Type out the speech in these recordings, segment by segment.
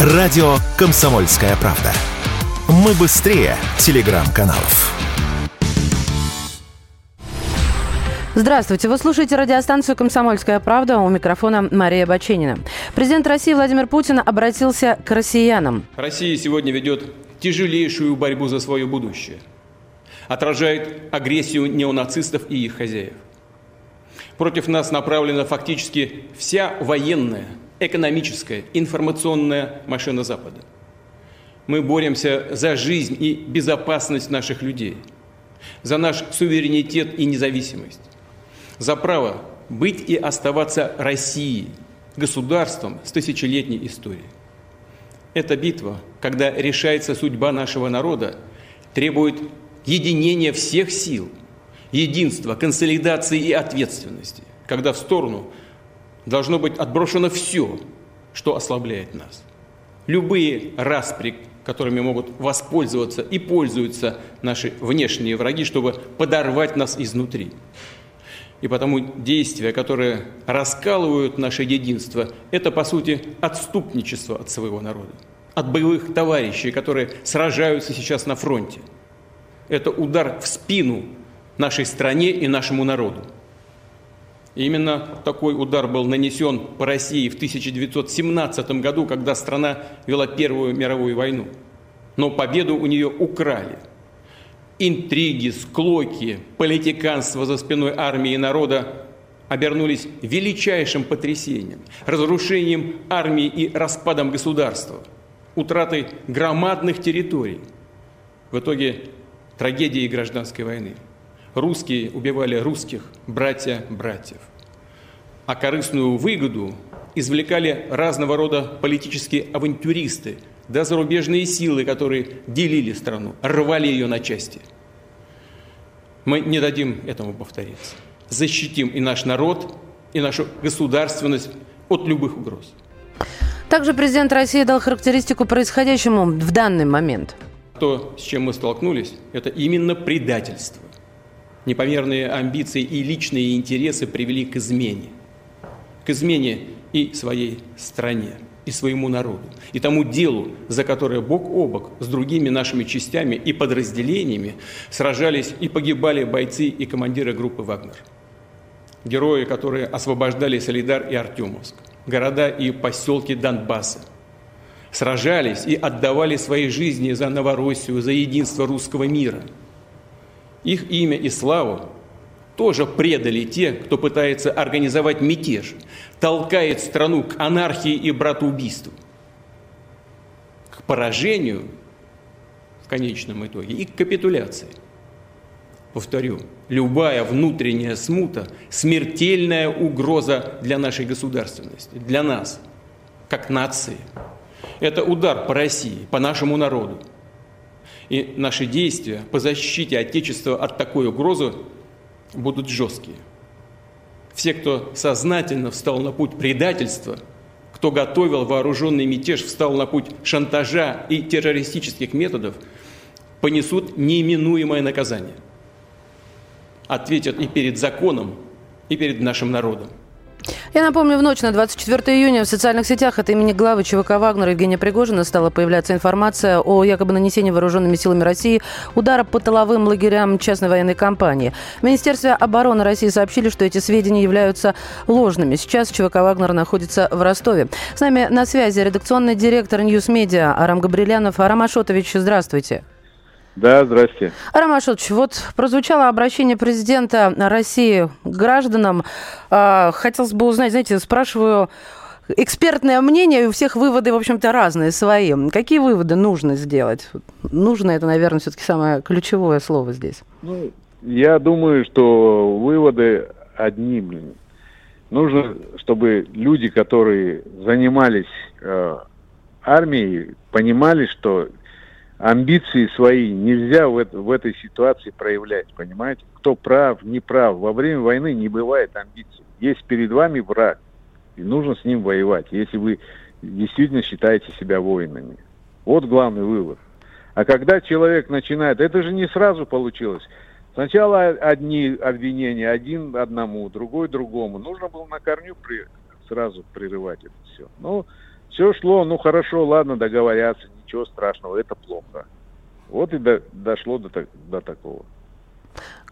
Радио «Комсомольская правда». Мы быстрее телеграм-каналов. Здравствуйте. Вы слушаете радиостанцию «Комсомольская правда». У микрофона Мария Баченина. Президент России Владимир Путин обратился к россиянам. Россия сегодня ведет тяжелейшую борьбу за свое будущее. Отражает агрессию неонацистов и их хозяев. Против нас направлена фактически вся военная, экономическая, информационная машина Запада. Мы боремся за жизнь и безопасность наших людей, за наш суверенитет и независимость, за право быть и оставаться Россией, государством с тысячелетней историей. Эта битва, когда решается судьба нашего народа, требует единения всех сил – единства, консолидации и ответственности, когда в сторону должно быть отброшено все, что ослабляет нас. Любые распри, которыми могут воспользоваться и пользуются наши внешние враги, чтобы подорвать нас изнутри. И потому действия, которые раскалывают наше единство, это, по сути, отступничество от своего народа, от боевых товарищей, которые сражаются сейчас на фронте. Это удар в спину нашей стране и нашему народу. Именно такой удар был нанесен по России в 1917 году, когда страна вела Первую мировую войну. Но победу у нее украли. Интриги, склоки, политиканство за спиной армии и народа обернулись величайшим потрясением, разрушением армии и распадом государства, утратой громадных территорий. В итоге трагедии гражданской войны – Русские убивали русских, братья братьев. А корыстную выгоду извлекали разного рода политические авантюристы, да зарубежные силы, которые делили страну, рвали ее на части. Мы не дадим этому повториться. Защитим и наш народ, и нашу государственность от любых угроз. Также президент России дал характеристику происходящему в данный момент. То, с чем мы столкнулись, это именно предательство. Непомерные амбиции и личные интересы привели к измене. К измене и своей стране, и своему народу, и тому делу, за которое бок о бок с другими нашими частями и подразделениями сражались и погибали бойцы и командиры группы «Вагнер». Герои, которые освобождали Солидар и Артемовск, города и поселки Донбасса, сражались и отдавали свои жизни за Новороссию, за единство русского мира – их имя и славу тоже предали те, кто пытается организовать мятеж, толкает страну к анархии и братоубийству, к поражению в конечном итоге и к капитуляции. Повторю, любая внутренняя смута – смертельная угроза для нашей государственности, для нас, как нации. Это удар по России, по нашему народу. И наши действия по защите Отечества от такой угрозы будут жесткие. Все, кто сознательно встал на путь предательства, кто готовил вооруженный мятеж, встал на путь шантажа и террористических методов, понесут неминуемое наказание. Ответят и перед законом, и перед нашим народом. Я напомню, в ночь на 24 июня в социальных сетях от имени главы ЧВК «Вагнера» Евгения Пригожина стала появляться информация о якобы нанесении вооруженными силами России удара по тыловым лагерям частной военной компании. В Министерстве обороны России сообщили, что эти сведения являются ложными. Сейчас ЧВК «Вагнер» находится в Ростове. С нами на связи редакционный директор «News Media» Арам Габрелянов. Арам Ашотович, здравствуйте. Да, здрасте. Арам Ашотович, вот прозвучало обращение президента России к гражданам. А, хотелось бы узнать, знаете, спрашиваю, экспертное мнение, у всех выводы, в общем-то, разные свои. Какие выводы нужно сделать? Нужно это, наверное, все-таки самое ключевое слово здесь. Ну, я думаю, что выводы одни. Нужно, чтобы люди, которые занимались э, армией, понимали, что амбиции свои нельзя в, это, в этой ситуации проявлять, понимаете? Кто прав, не прав. Во время войны не бывает амбиций. Есть перед вами враг, и нужно с ним воевать, если вы действительно считаете себя воинами. Вот главный вывод. А когда человек начинает, это же не сразу получилось. Сначала одни обвинения, один одному, другой другому. Нужно было на корню при, сразу прерывать это все. Ну, Все шло, ну хорошо, ладно, договорятся, ничего страшного, это плохо. Вот и до, дошло до, до такого.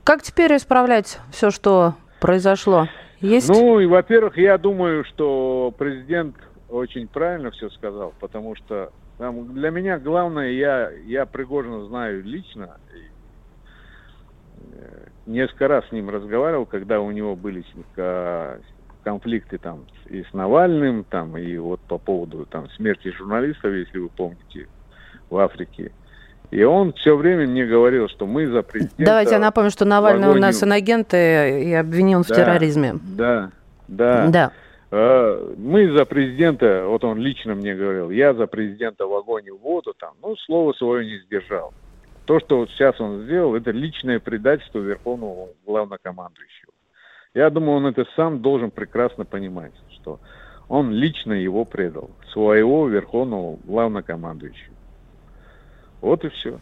Как теперь исправлять все, что произошло? Есть? Ну, и, во-первых, я думаю, что президент очень правильно все сказал, потому что там, для меня главное, я, я Пригожина знаю лично. Э, несколько раз с ним разговаривал, когда у него были конфликты там и с Навальным, там, и вот по поводу там смерти журналистов, если вы помните, в Африке. И он все время мне говорил, что мы за президента... Давайте я напомню, что Навальный у нас инагент и обвинен в терроризме. Да, да. Да. А, мы за президента, вот он лично мне говорил, я за президента в огонь и в воду, там, ну, слово свое не сдержал. То, что вот сейчас он сделал, это личное предательство верховного главнокомандующего. Я думаю, он это сам должен прекрасно понимать, что он лично его предал, своего верховного главнокомандующего. Вот и все.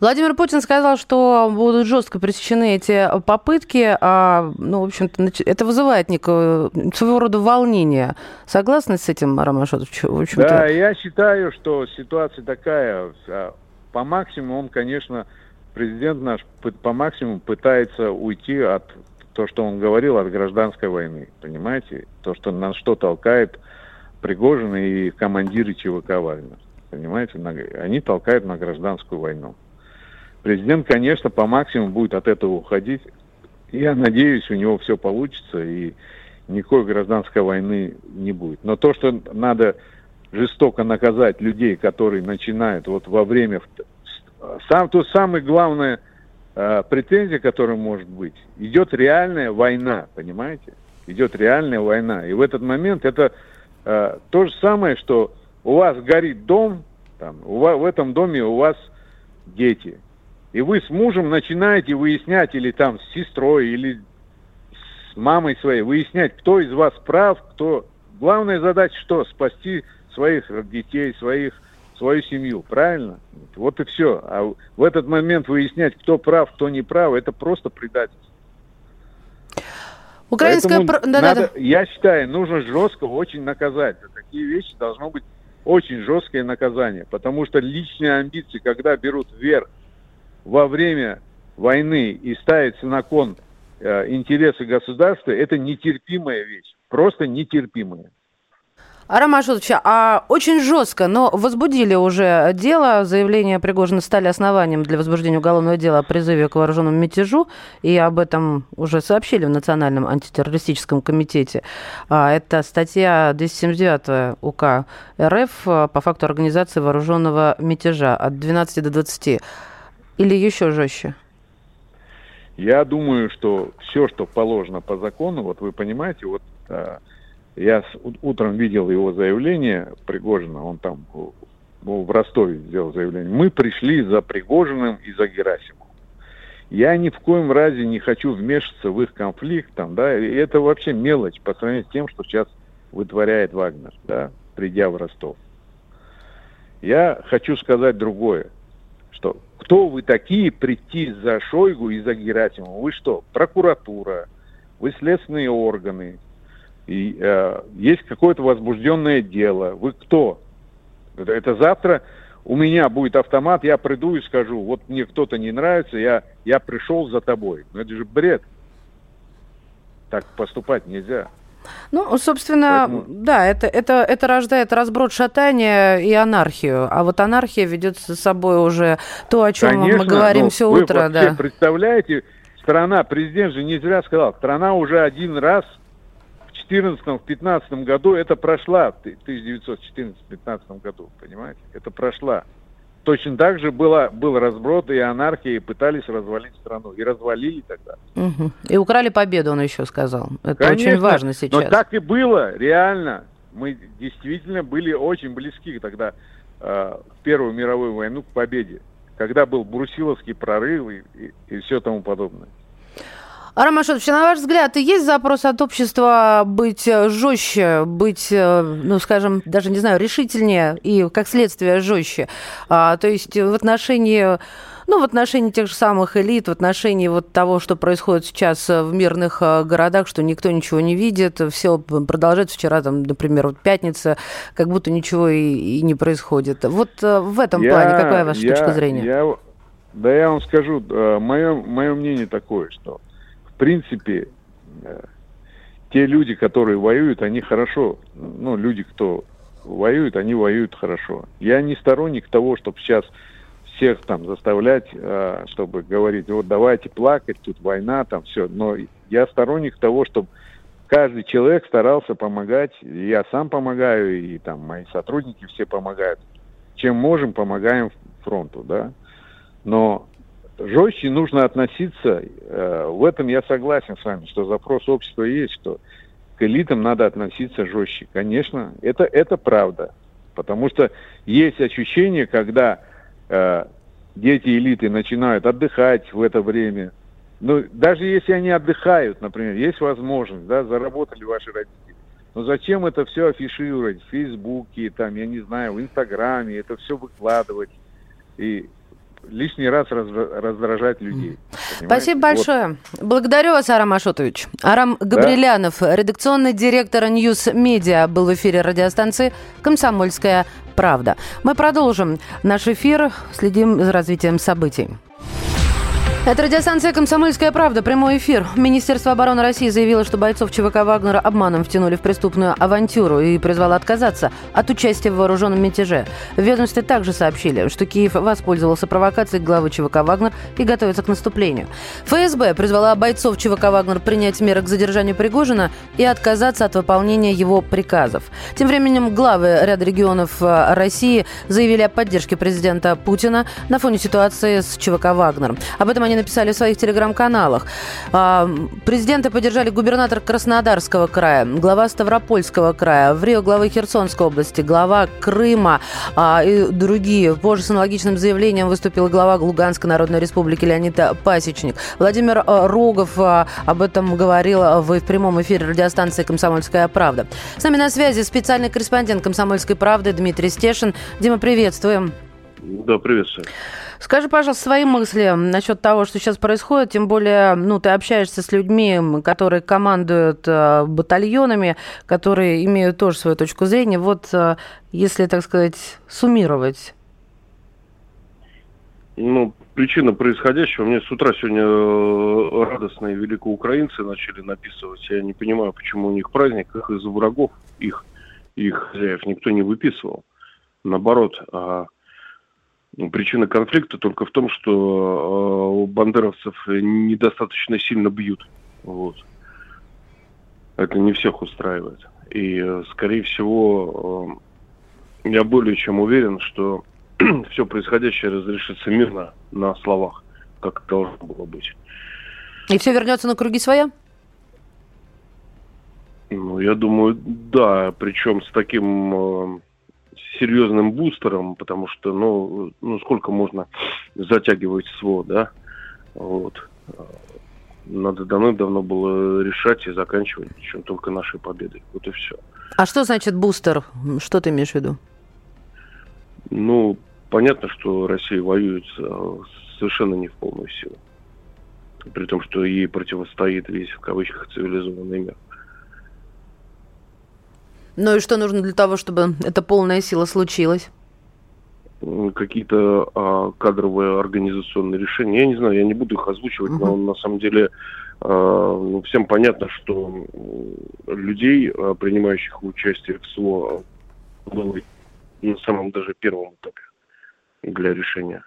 Владимир Путин сказал, что будут жестко пресечены эти попытки. А, ну, в общем-то, это вызывает некое своего рода волнение. Согласны с этим, Ромашотович? Да, я считаю, что ситуация такая. А, по максимуму он, конечно, президент наш по максимуму пытается уйти от то, что он говорил, от гражданской войны. Понимаете? То, что на что толкает Пригожин и командиры ЧВК Вагнер. Понимаете? Они толкают на гражданскую войну. Президент, конечно, по максимуму будет от этого уходить. Я надеюсь, у него все получится и никакой гражданской войны не будет. Но то, что надо жестоко наказать людей, которые начинают вот во время... Сам, то самое главное претензия, которая может быть, идет реальная война, понимаете? Идет реальная война. И в этот момент это э, то же самое, что у вас горит дом, там, у вас, в этом доме у вас дети. И вы с мужем начинаете выяснять, или там с сестрой, или с мамой своей, выяснять, кто из вас прав, кто... Главная задача что? Спасти своих детей, своих, свою семью, правильно? Вот и все. А в этот момент выяснять, кто прав, кто не прав, это просто предательство. Украинская... Поэтому да, надо, да, да. Я считаю, нужно жестко очень наказать. За такие вещи должно быть очень жесткое наказание, потому что личные амбиции, когда берут вверх во время войны и ставятся на кон э, интересы государства, это нетерпимая вещь, просто нетерпимая. Арам Ашотович, а очень жестко, но возбудили уже дело. Заявление Пригожина стали основанием для возбуждения уголовного дела о призыве к вооруженному мятежу. И об этом уже сообщили в Национальном антитеррористическом комитете. А, это статья 279 УК РФ по факту организации вооруженного мятежа от 12 до 20. Или еще жестче? Я думаю, что все, что положено по закону, вот вы понимаете, вот а, я утром видел его заявление Пригожина, он там ну, в Ростове сделал заявление. Мы пришли за Пригожиным и за Герасимовым. Я ни в коем разе не хочу вмешиваться в их конфликт, там, да, и это вообще мелочь по сравнению с тем, что сейчас вытворяет Вагнер, да, придя в Ростов. Я хочу сказать другое, что кто вы такие прийти за Шойгу и за Герасимовым? Вы что, прокуратура, вы следственные органы, и, э, есть какое-то возбужденное дело. Вы кто? Это, это завтра у меня будет автомат, я приду и скажу, вот мне кто-то не нравится, я, я пришел за тобой. Ну это же бред. Так поступать нельзя. Ну, собственно, Поэтому... да, это, это, это рождает разброд шатания и анархию. А вот анархия ведет за собой уже то, о чем Конечно, мы говорим все утро. Вы да. представляете, страна, президент же не зря сказал, страна уже один раз – 2014-2015 году это прошла, в 1914-2015 году, понимаете, это прошла. Точно так же было, был разброд и анархия, и пытались развалить страну. И развалили тогда. Угу. И украли победу, он еще сказал. Это Конечно, очень важно сейчас. Но так и было, реально. Мы действительно были очень близки тогда э, в Первую мировую войну к победе. Когда был Брусиловский прорыв и, и, и все тому подобное. Арам Ашотович, на ваш взгляд, есть запрос от общества быть э, жестче, быть, э, ну, скажем, даже, не знаю, решительнее и, как следствие, жестче? А, то есть в отношении Ну, в отношении тех же самых элит, в отношении вот того, что происходит сейчас в мирных э, городах, что никто ничего не видит, все продолжает вчера, там, например, вот пятница, как будто ничего и, и не происходит. Вот э, в этом я, плане какая ваша я, точка зрения? Я, да я вам скажу, мое, э, мое мнение такое, что принципе те люди, которые воюют, они хорошо, ну, люди, кто воюет, они воюют хорошо. Я не сторонник того, чтобы сейчас всех там заставлять, а, чтобы говорить, вот давайте плакать, тут война, там все. Но я сторонник того, чтобы каждый человек старался помогать. Я сам помогаю, и там мои сотрудники все помогают. Чем можем, помогаем фронту, да. Но жестче нужно относиться, э, в этом я согласен с вами, что запрос общества есть, что к элитам надо относиться жестче. Конечно, это, это правда. Потому что есть ощущение, когда э, дети элиты начинают отдыхать в это время. Ну, даже если они отдыхают, например, есть возможность, да, заработали ваши родители. Но зачем это все афишировать в Фейсбуке, там, я не знаю, в Инстаграме, это все выкладывать? И лишний раз раздражать людей. Понимаете? Спасибо большое. Вот. Благодарю вас, Арам Ашотович. Арам Габрелянов, да? редакционный директор News Media, был в эфире радиостанции «Комсомольская правда». Мы продолжим наш эфир, следим за развитием событий. Это радиостанция «Комсомольская правда». Прямой эфир. Министерство обороны России заявило, что бойцов ЧВК «Вагнера» обманом втянули в преступную авантюру и призвало отказаться от участия в вооруженном мятеже. В ведомстве также сообщили, что Киев воспользовался провокацией главы ЧВК «Вагнер» и готовится к наступлению. ФСБ призвала бойцов ЧВК «Вагнер» принять меры к задержанию Пригожина и отказаться от выполнения его приказов. Тем временем главы ряда регионов э, России заявили о поддержке президента Путина на фоне ситуации с ЧВК «Вагнер». Об этом они они написали в своих телеграм-каналах. А, президенты поддержали губернатор Краснодарского края, глава Ставропольского края, в Рио главы Херсонской области, глава Крыма а, и другие. Позже с аналогичным заявлением выступил глава Луганской Народной Республики Леонид Пасечник. Владимир а, Рогов об этом говорил в прямом эфире радиостанции «Комсомольская правда». С нами на связи специальный корреспондент «Комсомольской правды» Дмитрий Стешин. Дима, приветствуем. Да, приветствую. Скажи, пожалуйста, свои мысли насчет того, что сейчас происходит, тем более, ну, ты общаешься с людьми, которые командуют э, батальонами, которые имеют тоже свою точку зрения. Вот, э, если, так сказать, суммировать. Ну, причина происходящего. Мне с утра сегодня э, радостные великоукраинцы начали написывать. Я не понимаю, почему у них праздник, их из врагов, их, их хозяев никто не выписывал. Наоборот, а Причина конфликта только в том, что э, бандеровцев недостаточно сильно бьют. Вот. Это не всех устраивает. И, скорее всего, э, я более чем уверен, что все происходящее разрешится мирно на словах, как должно было быть. И все вернется на круги своя? Ну, я думаю, да. Причем с таким э, серьезным бустером, потому что, ну, ну сколько можно затягивать СВО, да? Вот. Надо давно-давно было решать и заканчивать, чем только нашей победой. Вот и все. А что значит бустер? Что ты имеешь в виду? Ну, понятно, что Россия воюет совершенно не в полную силу. При том, что ей противостоит весь, в кавычках, цивилизованный мир. Ну и что нужно для того, чтобы эта полная сила случилась? какие-то а, кадровые организационные решения. Я не знаю, я не буду их озвучивать, uh-huh. но на самом деле а, ну, всем понятно, что людей, а, принимающих участие в СВО, было на самом даже первом этапе для решения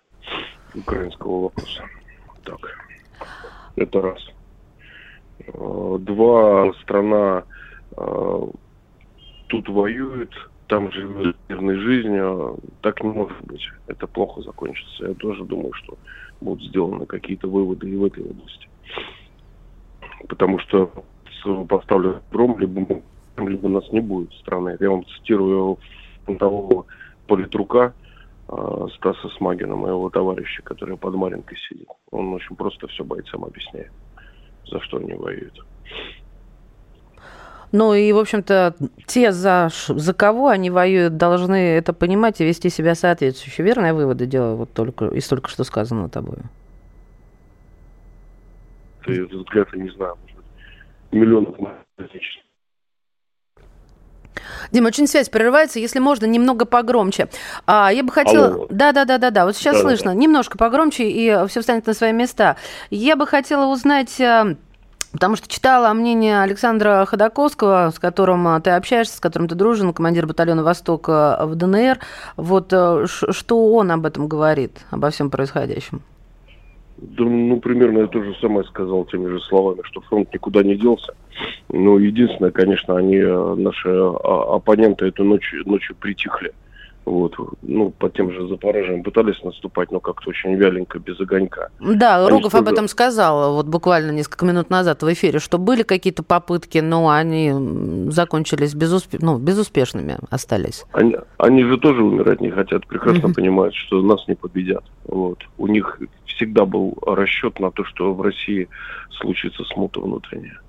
украинского вопроса. Так, это раз. А, два, страна а, тут воюют, там живет мирной жизнью, так не может быть. Это плохо закончится. Я тоже думаю, что будут сделаны какие-то выводы и в этой области. Потому что с поставлен гром, либо, либо нас не будет страны. Я вам цитирую фронтового политрука э, Стаса Смагина, моего товарища, который под Маринкой сидит. Он очень просто все бойцам объясняет, за что они воюют. Ну и, в общем-то, те, за, за кого они воюют, должны это понимать и вести себя соответствующе. Верные выводы делаю вот только из только что сказанного тобой? Этот взгляд, я не знаю, может быть, миллионов. Дима, очень связь прерывается, если можно, немного погромче. А, я бы хотела... Да, да, да, да, да. Вот сейчас да, слышно. Да. Немножко погромче, и все встанет на свои места. Я бы хотела узнать э, Потому что читала мнение Александра Ходаковского, с которым а, ты общаешься, с которым ты дружен, командир батальона «Восток» э, в ДНР. Вот э, что он об этом говорит, обо всем происходящем? Да, ну, примерно я то же самое сказал теми же словами, что фронт никуда не делся. Но единственное, конечно, они, э, наши а, оппоненты эту ночь, ночью притихли. Вот, ну, по тем же Запорожьям пытались наступать, но как-то очень вяленько, без огонька. Да, они Рогов тоже... об этом сказал вот буквально несколько минут назад в эфире, что были какие-то попытки, но они закончились безусп... ну, безуспешными, остались. Они, они же тоже умирать не хотят, прекрасно mm-hmm. понимают, что нас не победят. Вот. У них всегда был расчет на то, что в России случится смута внутренняя.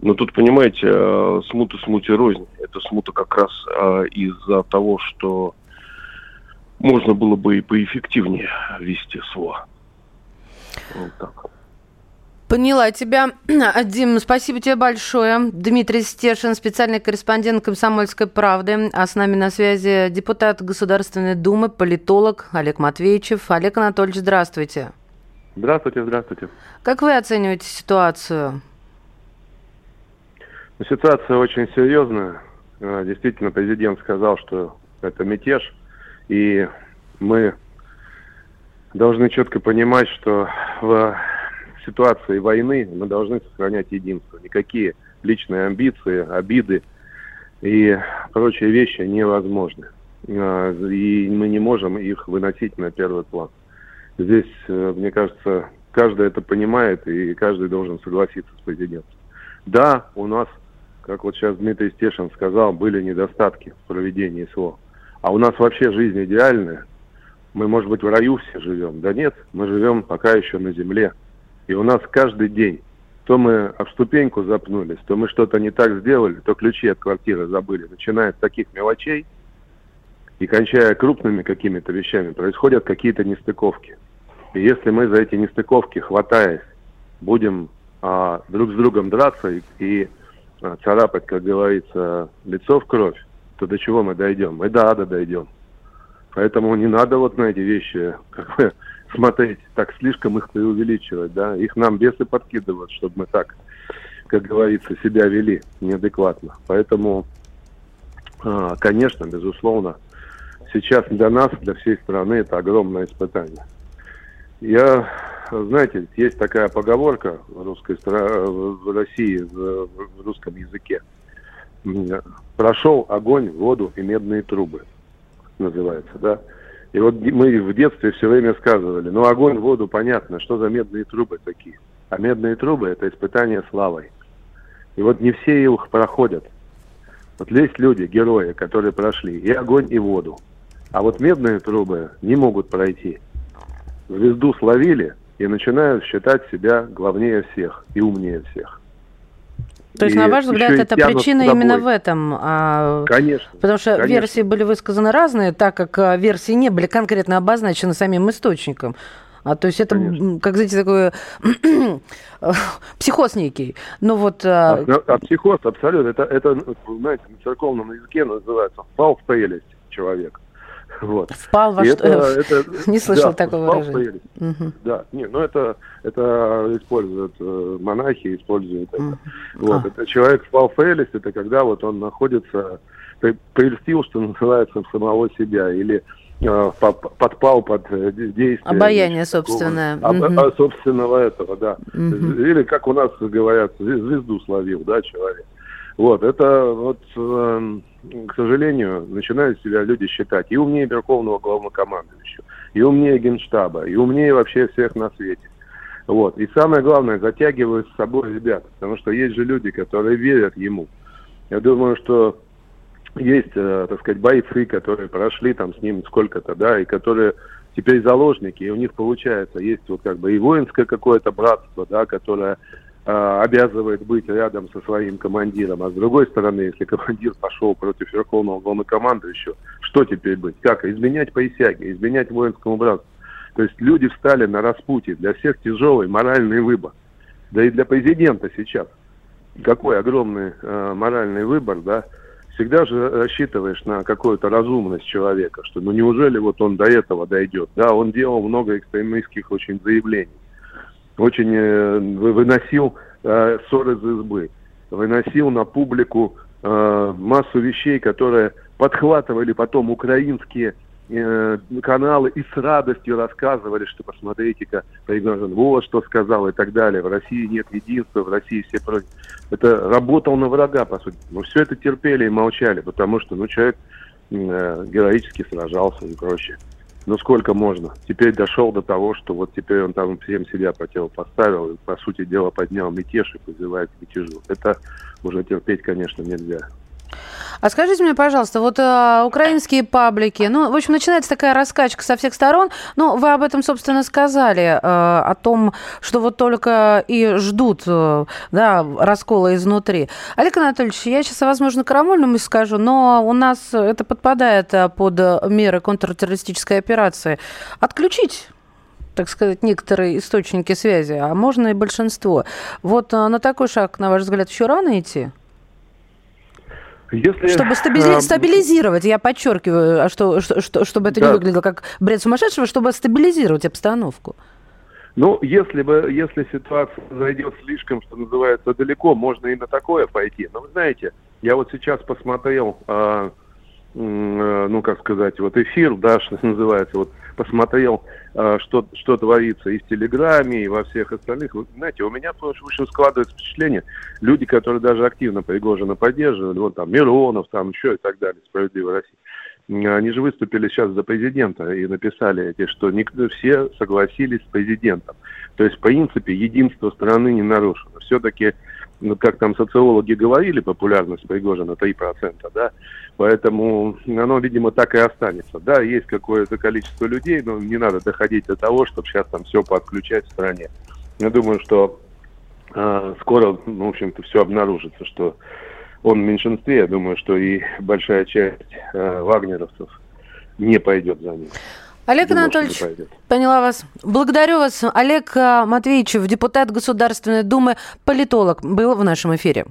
Но тут, понимаете, э, смута смуте рознь. Это смута как раз э, из-за того, что можно было бы и поэффективнее вести СВО. Вот так. Поняла тебя. Дим, спасибо тебе большое. Дмитрий Стешин, специальный корреспондент «Комсомольской правды». А с нами на связи депутат Государственной Думы, политолог Олег Матвеевичев. Олег Анатольевич, здравствуйте. Здравствуйте, здравствуйте. Как вы оцениваете ситуацию? Ну, ситуация очень серьезная. Э, действительно, президент сказал, что это мятеж. И мы должны четко понимать, что в ситуации войны мы должны сохранять единство. Никакие личные амбиции, обиды и прочие вещи невозможны. А, и мы не можем их выносить на первый план. Здесь, э, мне кажется, каждый это понимает, и каждый должен согласиться с президентом. Да, у нас, как вот сейчас Дмитрий Стешин сказал, были недостатки в проведении СВО. А у нас вообще жизнь идеальная. Мы, может быть, в раю все живем. Да нет, мы живем пока еще на земле. И у нас каждый день то мы об ступеньку запнулись, то мы что-то не так сделали, то ключи от квартиры забыли. Начиная с таких мелочей и кончая крупными какими-то вещами, происходят какие-то нестыковки. И если мы за эти нестыковки, хватаясь, будем а, друг с другом драться и, и а, царапать, как говорится, лицо в кровь, то до чего мы дойдем? Мы до ада дойдем. Поэтому не надо вот на эти вещи как бы смотреть, так слишком их преувеличивать, да. Их нам бесы подкидывают, чтобы мы так, как говорится, себя вели неадекватно. Поэтому, а, конечно, безусловно, сейчас для нас, для всей страны это огромное испытание. Я, знаете, есть такая поговорка в русской в России, в, в русском языке – прошел огонь, воду и медные трубы, называется, да. И вот мы в детстве все время сказывали, ну огонь, воду, понятно, что за медные трубы такие. А медные трубы – это испытание славой. И вот не все их проходят. Вот есть люди, герои, которые прошли и огонь, и воду. А вот медные трубы не могут пройти. Звезду словили и начинают считать себя главнее всех и умнее всех. То есть, на ваш взгляд, это причина именно в этом? А, конечно. Потому что конечно. версии были высказаны разные, так как а, версии не были конкретно обозначены самим источником. А, то есть это, Конечно. как знаете, такой психоз некий. Ну вот... А... А, а психоз, абсолютно. Это, это, знаете, на церковном языке называется «впал в прелесть человек». Вот. Впал во что? Это, это, не слышал да, такого выражения. Угу. Да, не, ну это, это используют э, монахи, используют это. Угу. Вот, а. это человек впал в прелесть, это когда вот он находится, прельстил, что называется, самого себя, или э, подпал под э, действие. Обаяние собственное. Угу. собственного этого, да. Угу. Или, как у нас говорят, звезду словил, да, человек. Вот, это вот, э, к сожалению, начинают себя люди считать и умнее Верховного Главнокомандующего, и умнее Генштаба, и умнее вообще всех на свете. Вот. И самое главное, затягивают с собой ребят, потому что есть же люди, которые верят ему. Я думаю, что есть, э, так сказать, бойцы, которые прошли там с ним сколько-то, да, и которые теперь заложники, и у них получается, есть вот как бы и воинское какое-то братство, да, которое обязывает быть рядом со своим командиром, а с другой стороны, если командир пошел против верховного главнокомандующего, что теперь быть? Как? Изменять присяги, изменять воинскому братству. То есть люди встали на распутье, для всех тяжелый моральный выбор. Да и для президента сейчас. Какой огромный э, моральный выбор, да, всегда же рассчитываешь на какую-то разумность человека, что ну неужели вот он до этого дойдет. Да, он делал много экстремистских очень заявлений, очень э, выносил э, из избы, выносил на публику э, массу вещей, которые подхватывали потом украинские Э, каналы и с радостью рассказывали, что посмотрите-ка, Пригожин вот что сказал и так далее. В России нет единства, в России все против. Это работал на врага, по сути. Но все это терпели и молчали, потому что ну, человек э, героически сражался и прочее. Ну сколько можно? Теперь дошел до того, что вот теперь он там всем себя противопоставил и, по сути дела, поднял мятеж и вызывает мятежу. Это уже терпеть, конечно, нельзя. А скажите мне, пожалуйста, вот э, украинские паблики, ну, в общем, начинается такая раскачка со всех сторон, ну, вы об этом, собственно, сказали, э, о том, что вот только и ждут, э, да, раскола изнутри. Олег Анатольевич, я сейчас, возможно, крамольно скажу, но у нас это подпадает э, под меры контртеррористической операции. Отключить так сказать, некоторые источники связи, а можно и большинство. Вот э, на такой шаг, на ваш взгляд, еще рано идти? Если, чтобы стабили... стабилизировать, я подчеркиваю, а что, что, что, чтобы это да. не выглядело как бред сумасшедшего, чтобы стабилизировать обстановку. Ну, если бы, если ситуация зайдет слишком, что называется, далеко, можно и на такое пойти. Но вы знаете, я вот сейчас посмотрел, э, э, ну, как сказать, вот эфир, да, что называется, вот посмотрел, э, что, что творится и в Телеграме, и во всех остальных. Вы знаете, у меня, в общем, складывается впечатление, люди, которые даже активно Пригожина поддерживали, вот там Миронов, там еще и так далее, Справедливая Россия, они же выступили сейчас за президента и написали эти, что никто, все согласились с президентом. То есть, в принципе, единство страны не нарушено. Все-таки как там социологи говорили, популярность Пригожина 3%, да, поэтому оно, видимо, так и останется. Да, есть какое-то количество людей, но не надо доходить до того, чтобы сейчас там все подключать в стране. Я думаю, что э, скоро, ну, в общем-то, все обнаружится, что он в меньшинстве. Я думаю, что и большая часть э, вагнеровцев не пойдет за ним. Олег Думаю, Анатольевич, поняла вас. Благодарю вас. Олег э, Матвеевичев, депутат Государственной Думы, политолог, был в нашем эфире.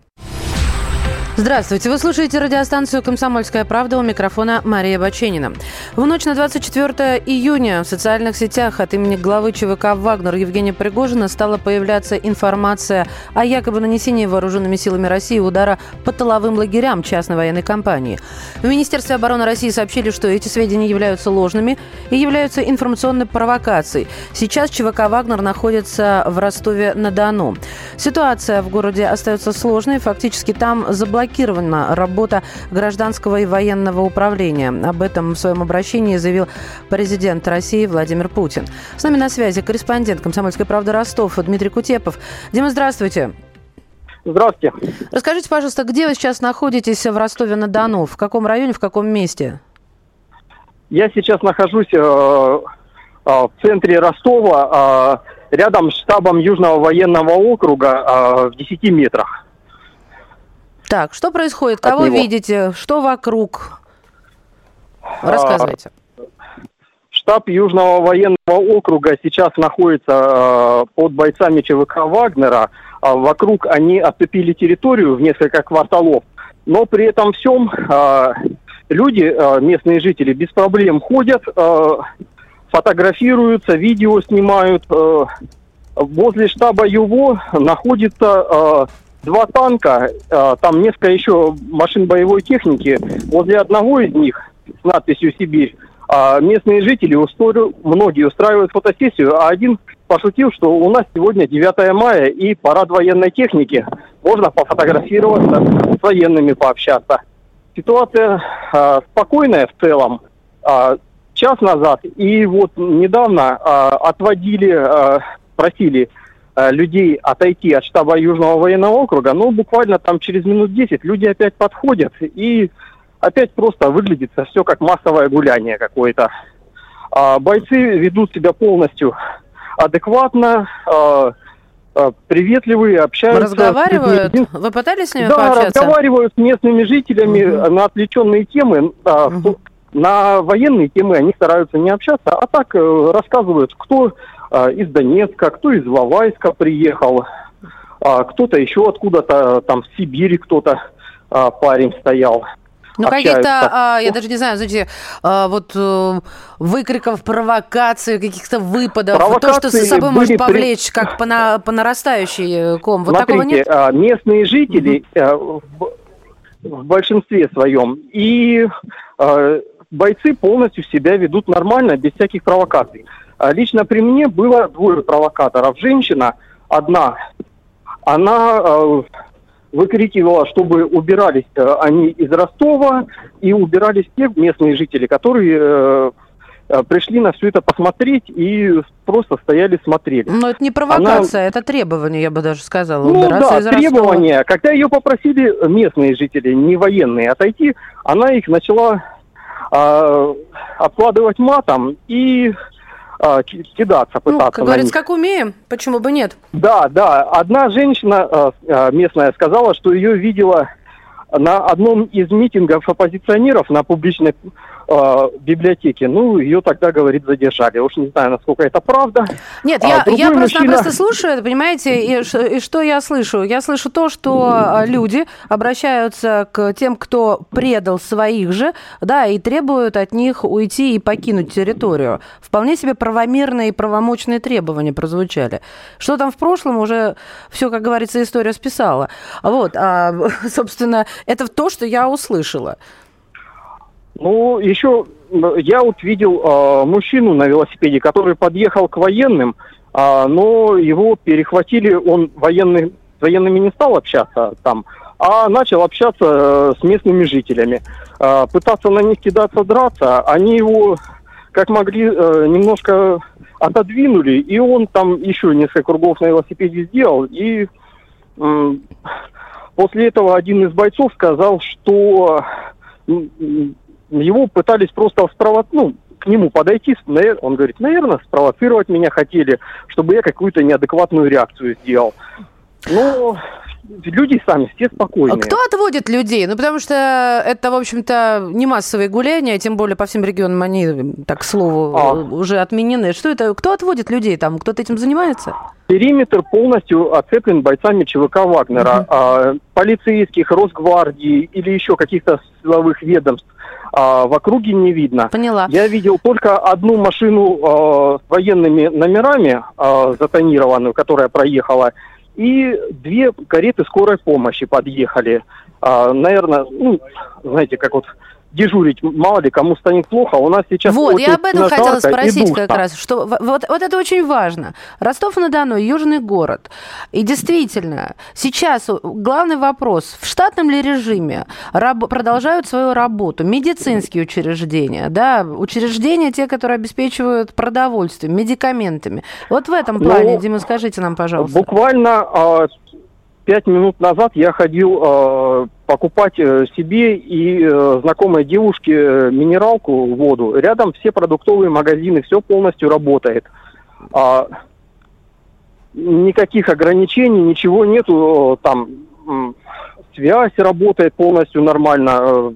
Здравствуйте, вы слушаете радиостанцию «Комсомольская правда» у микрофона Мария Баченина. В ночь на 24 июня в социальных сетях от имени главы ЧВК «Вагнер» Евгения Пригожина стала появляться информация о якобы нанесении вооруженными силами России удара по тыловым лагерям частной военной компании. В Министерстве обороны России сообщили, что эти сведения являются ложными и являются информационной провокацией. Сейчас ЧВК «Вагнер» находится в Ростове-на-Дону. Ситуация в городе остается сложной, фактически там заблокирована заблокирована работа гражданского и военного управления. Об этом в своем обращении заявил президент России Владимир Путин. С нами на связи корреспондент «Комсомольской правды» Ростов Дмитрий Кутепов. Дима, здравствуйте. Здравствуйте. Расскажите, пожалуйста, где вы сейчас находитесь в Ростове-на-Дону? В каком районе, в каком месте? Я сейчас нахожусь э, э, в центре Ростова, э, рядом с штабом Южного военного округа э, в 10 метрах. Так, что происходит? Кого него. видите? Что вокруг? Рассказывайте. Штаб Южного военного округа сейчас находится э, под бойцами ЧВК Вагнера. А вокруг они оцепили территорию в несколько кварталов. Но при этом всем э, люди, э, местные жители, без проблем ходят, фотографируются, видео снимают. Возле штаба ЮВО находится два танка, э, там несколько еще машин боевой техники. Возле одного из них с надписью «Сибирь» а местные жители устроили, многие устраивают фотосессию, а один пошутил, что у нас сегодня 9 мая и парад военной техники. Можно пофотографироваться, с военными пообщаться. Ситуация э, спокойная в целом. Э, час назад и вот недавно э, отводили, э, просили людей отойти от штаба Южного военного округа, ну, буквально там через минут 10 люди опять подходят, и опять просто выглядит все как массовое гуляние какое-то. А бойцы ведут себя полностью адекватно, э, э, приветливые, общаются. Разговаривают? Вы пытались с ними да, пообщаться? разговаривают с местными жителями угу. на отвлеченные темы. Угу. На военные темы они стараются не общаться, а так рассказывают, кто из Донецка, кто из Лавайска приехал, кто-то еще откуда-то, там в Сибири кто-то парень стоял. Ну, каких-то, а, я даже не знаю, знаете, а, вот а, выкриков, провокаций, каких-то выпадов, провокации то, что за собой может повлечь, при... как по, на, по нарастающей ком. Вот Смотрите, такого нет? А, местные жители угу. в, в большинстве своем и а, бойцы полностью себя ведут нормально, без всяких провокаций. А, лично при мне было двое провокаторов. Женщина одна, она выкрикивала, чтобы убирались э, они из Ростова и убирались те местные жители, которые э, э, пришли на все это посмотреть и просто стояли смотрели. Но это не провокация, Она... это требование, я бы даже сказала. Ну да, из требование. Ростова. Когда ее попросили местные жители, не военные, отойти, она их начала э, обкладывать матом и э, кидаться, пытаться. Ну, как говорится, как умеем, почему бы нет? Да, да. Одна женщина э, местная сказала, что ее видела на одном из митингов оппозиционеров на публичной э, библиотеке. Ну, ее тогда, говорит, задержали. Уж не знаю, насколько это правда. Нет, а я, я просто-напросто мужчина... слушаю, понимаете, и, и что я слышу? Я слышу то, что а, люди обращаются к тем, кто предал своих же, да, и требуют от них уйти и покинуть территорию. Вполне себе правомерные и правомочные требования прозвучали. Что там в прошлом, уже все, как говорится, история списала. Вот, а, собственно, это то, что я услышала. Ну, еще я вот видел э, мужчину на велосипеде, который подъехал к военным, э, но его перехватили, он военный, с военными не стал общаться там, а начал общаться э, с местными жителями. Э, пытаться на них кидаться, драться, они его как могли э, немножко отодвинули, и он там еще несколько кругов на велосипеде сделал, и э, после этого один из бойцов сказал, что его пытались просто спровоцировать, ну, к нему подойти, он говорит, наверное, спровоцировать меня хотели, чтобы я какую-то неадекватную реакцию сделал. Ну, люди сами все спокойные. Кто отводит людей? Ну, потому что это, в общем-то, не массовые гуляния, тем более по всем регионам они, так, к слову, а. уже отменены. Что это? Кто отводит людей там? Кто-то этим занимается? Периметр полностью оцеплен бойцами ЧВК Вагнера. Угу. А, полицейских, Росгвардии или еще каких-то силовых ведомств а, в округе не видно. Поняла. Я видел только одну машину а, с военными номерами а, затонированную, которая проехала, и две кареты скорой помощи подъехали. А, наверное, ну, знаете, как вот дежурить, мало ли кому станет плохо. У нас сейчас Вот, я об этом хотела спросить как раз, что вот, вот это очень важно. Ростов-на-Дону, южный город. И действительно, сейчас главный вопрос, в штатном ли режиме раб, продолжают свою работу медицинские учреждения, да, учреждения те, которые обеспечивают продовольствием, медикаментами. Вот в этом плане, ну, Дима, скажите нам, пожалуйста. Буквально а, пять минут назад я ходил э, покупать э, себе и э, знакомой девушке э, минералку, воду. Рядом все продуктовые магазины, все полностью работает. А, никаких ограничений, ничего нету. Там связь работает полностью нормально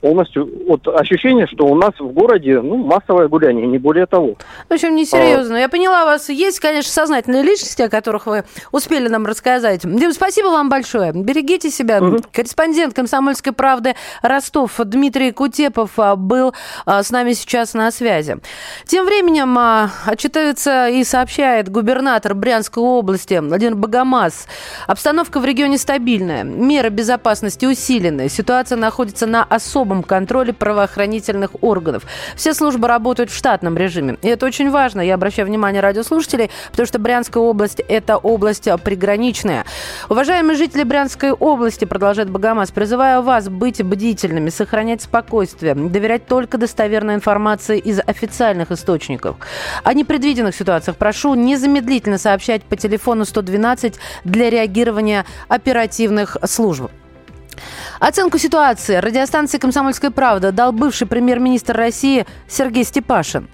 полностью вот ощущение, что у нас в городе ну, массовое гуляние, не более того. В общем, несерьезно. А... Я поняла вас. Есть, конечно, сознательные личности, о которых вы успели нам рассказать. Дим, спасибо вам большое. Берегите себя. Угу. Корреспондент «Комсомольской правды» Ростов Дмитрий Кутепов а, был а, с нами сейчас на связи. Тем временем а, отчитывается и сообщает губернатор Брянской области Владимир Богомаз. Обстановка в регионе стабильная. Меры безопасности усилены. Ситуация находится на особом особом контроле правоохранительных органов. Все службы работают в штатном режиме. И это очень важно. Я обращаю внимание радиослушателей, потому что Брянская область – это область приграничная. Уважаемые жители Брянской области, продолжает Богомаз, призываю вас быть бдительными, сохранять спокойствие, доверять только достоверной информации из официальных источников. О непредвиденных ситуациях прошу незамедлительно сообщать по телефону 112 для реагирования оперативных служб. Оценку ситуации радиостанции «Комсомольская правда» дал бывший премьер-министр России Сергей Степашин.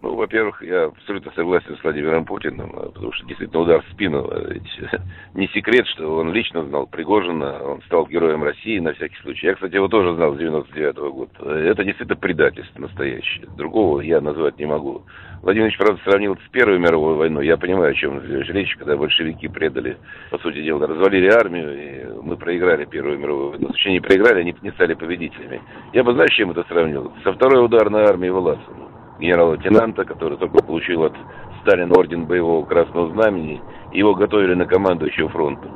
Ну, во-первых, я абсолютно согласен с Владимиром Путиным, э, потому что действительно удар в спину. Э, ведь не секрет, что он лично знал Пригожина, он стал героем России на всякий случай. Я, кстати, его тоже знал с 99 -го года. Это действительно предательство настоящее. Другого я назвать не могу. Владимир Ильич, правда, сравнил с Первой мировой войной. Я понимаю, о чем речь, когда большевики предали, по сути дела, развалили армию, и мы проиграли Первую мировую войну. Точнее, не проиграли, они не стали победителями. Я бы, знаешь, чем это сравнил? Со второй ударной армией Власова генерал-лейтенанта, который только получил от Сталина орден боевого Красного Знамени. Его готовили на командующего фронтом.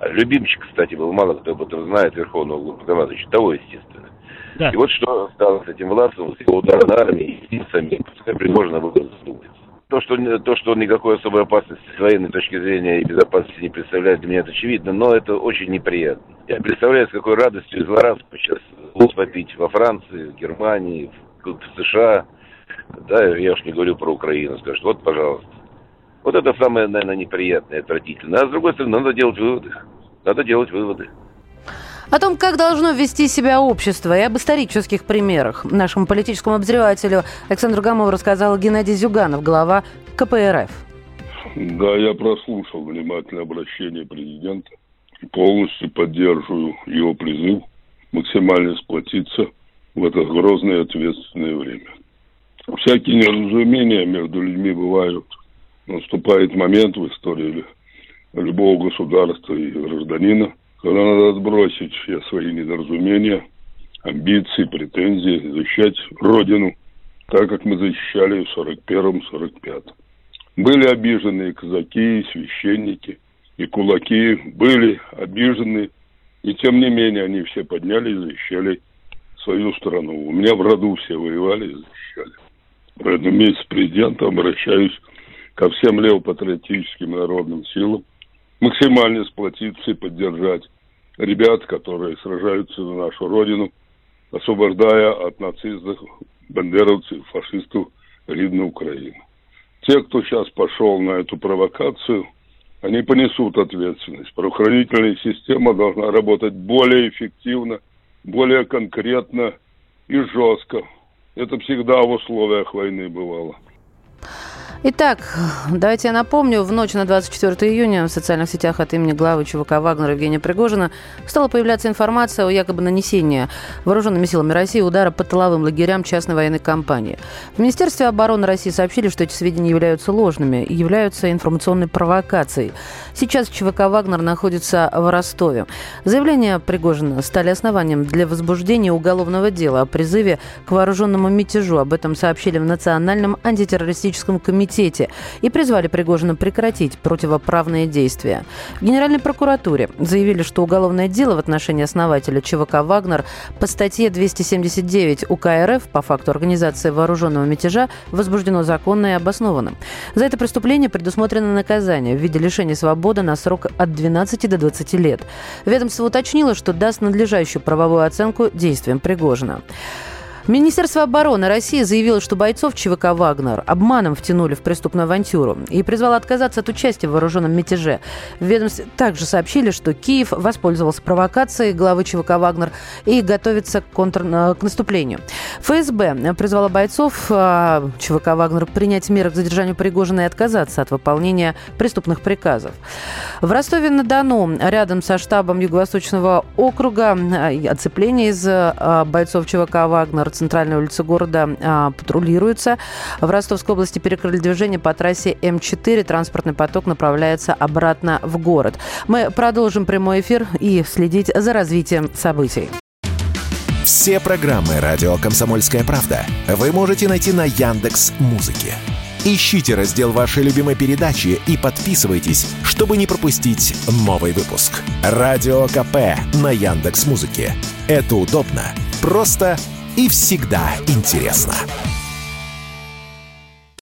А любимчик, кстати, был, мало кто об этом знает, верховного главнокомандующего, того, естественно. Да. И вот что стало с этим Власовым, с его ударной армией, и самим, пускай Пригожина было задумается. То что, то, что никакой особой опасности с военной точки зрения и безопасности не представляет, для меня это очевидно, но это очень неприятно. Я представляю, с какой радостью и злорадством сейчас будут попить во Франции, в Германии, в, в США, да, я уж не говорю про Украину, скажут, вот, пожалуйста. Вот это самое, наверное, неприятное, отвратительное. А с другой стороны, надо делать выводы. Надо делать выводы. О том, как должно вести себя общество и об исторических примерах нашему политическому обозревателю Александру Гамову рассказал Геннадий Зюганов, глава КПРФ. Да, я прослушал внимательное обращение президента полностью поддерживаю его призыв максимально сплотиться в это грозное и ответственное время. Всякие неразумения между людьми бывают. Наступает момент в истории любого государства и гражданина, когда надо отбросить все свои недоразумения, амбиции, претензии, защищать Родину, так как мы защищали в 41-45. Были обиженные казаки, священники и кулаки, были обижены, и тем не менее они все поднялись и защищали свою страну. У меня в роду все воевали и защищали. Поэтому вместе с президентом обращаюсь ко всем левопатриотическим народным силам максимально сплотиться и поддержать ребят, которые сражаются за нашу родину, освобождая от нацистов, бандеровцев, фашистов рідну Украину. Те, кто сейчас пошел на эту провокацию, они понесут ответственность. Правоохранительная система должна работать более эффективно, более конкретно и жестко, это всегда в условиях войны бывало. Итак, давайте я напомню, в ночь на 24 июня в социальных сетях от имени главы ЧВК Вагнера Евгения Пригожина стала появляться информация о якобы нанесении вооруженными силами России удара по тыловым лагерям частной военной компании. В Министерстве обороны России сообщили, что эти сведения являются ложными и являются информационной провокацией. Сейчас ЧВК Вагнер находится в Ростове. Заявления Пригожина стали основанием для возбуждения уголовного дела о призыве к вооруженному мятежу. Об этом сообщили в Национальном антитеррористическом комитете комитете и призвали Пригожина прекратить противоправные действия. В Генеральной прокуратуре заявили, что уголовное дело в отношении основателя ЧВК «Вагнер» по статье 279 УК РФ по факту организации вооруженного мятежа возбуждено законно и обоснованно. За это преступление предусмотрено наказание в виде лишения свободы на срок от 12 до 20 лет. Ведомство уточнило, что даст надлежащую правовую оценку действиям Пригожина. Министерство обороны России заявило, что бойцов ЧВК «Вагнер» обманом втянули в преступную авантюру и призвало отказаться от участия в вооруженном мятеже. В ведомстве также сообщили, что Киев воспользовался провокацией главы ЧВК «Вагнер» и готовится к, контр... Э, к наступлению. ФСБ призвала бойцов э, ЧВК «Вагнер» принять меры к задержанию Пригожина и отказаться от выполнения преступных приказов. В Ростове-на-Дону, рядом со штабом Юго-Восточного округа, э, оцепление из бойцов ЧВК «Вагнер» центральной улице города а, патрулируются. В Ростовской области перекрыли движение по трассе М4. Транспортный поток направляется обратно в город. Мы продолжим прямой эфир и следить за развитием событий. Все программы радио Комсомольская правда вы можете найти на Яндекс Музыке. Ищите раздел вашей любимой передачи и подписывайтесь, чтобы не пропустить новый выпуск. Радио КП на Яндекс Музыке. Это удобно, просто и всегда интересно.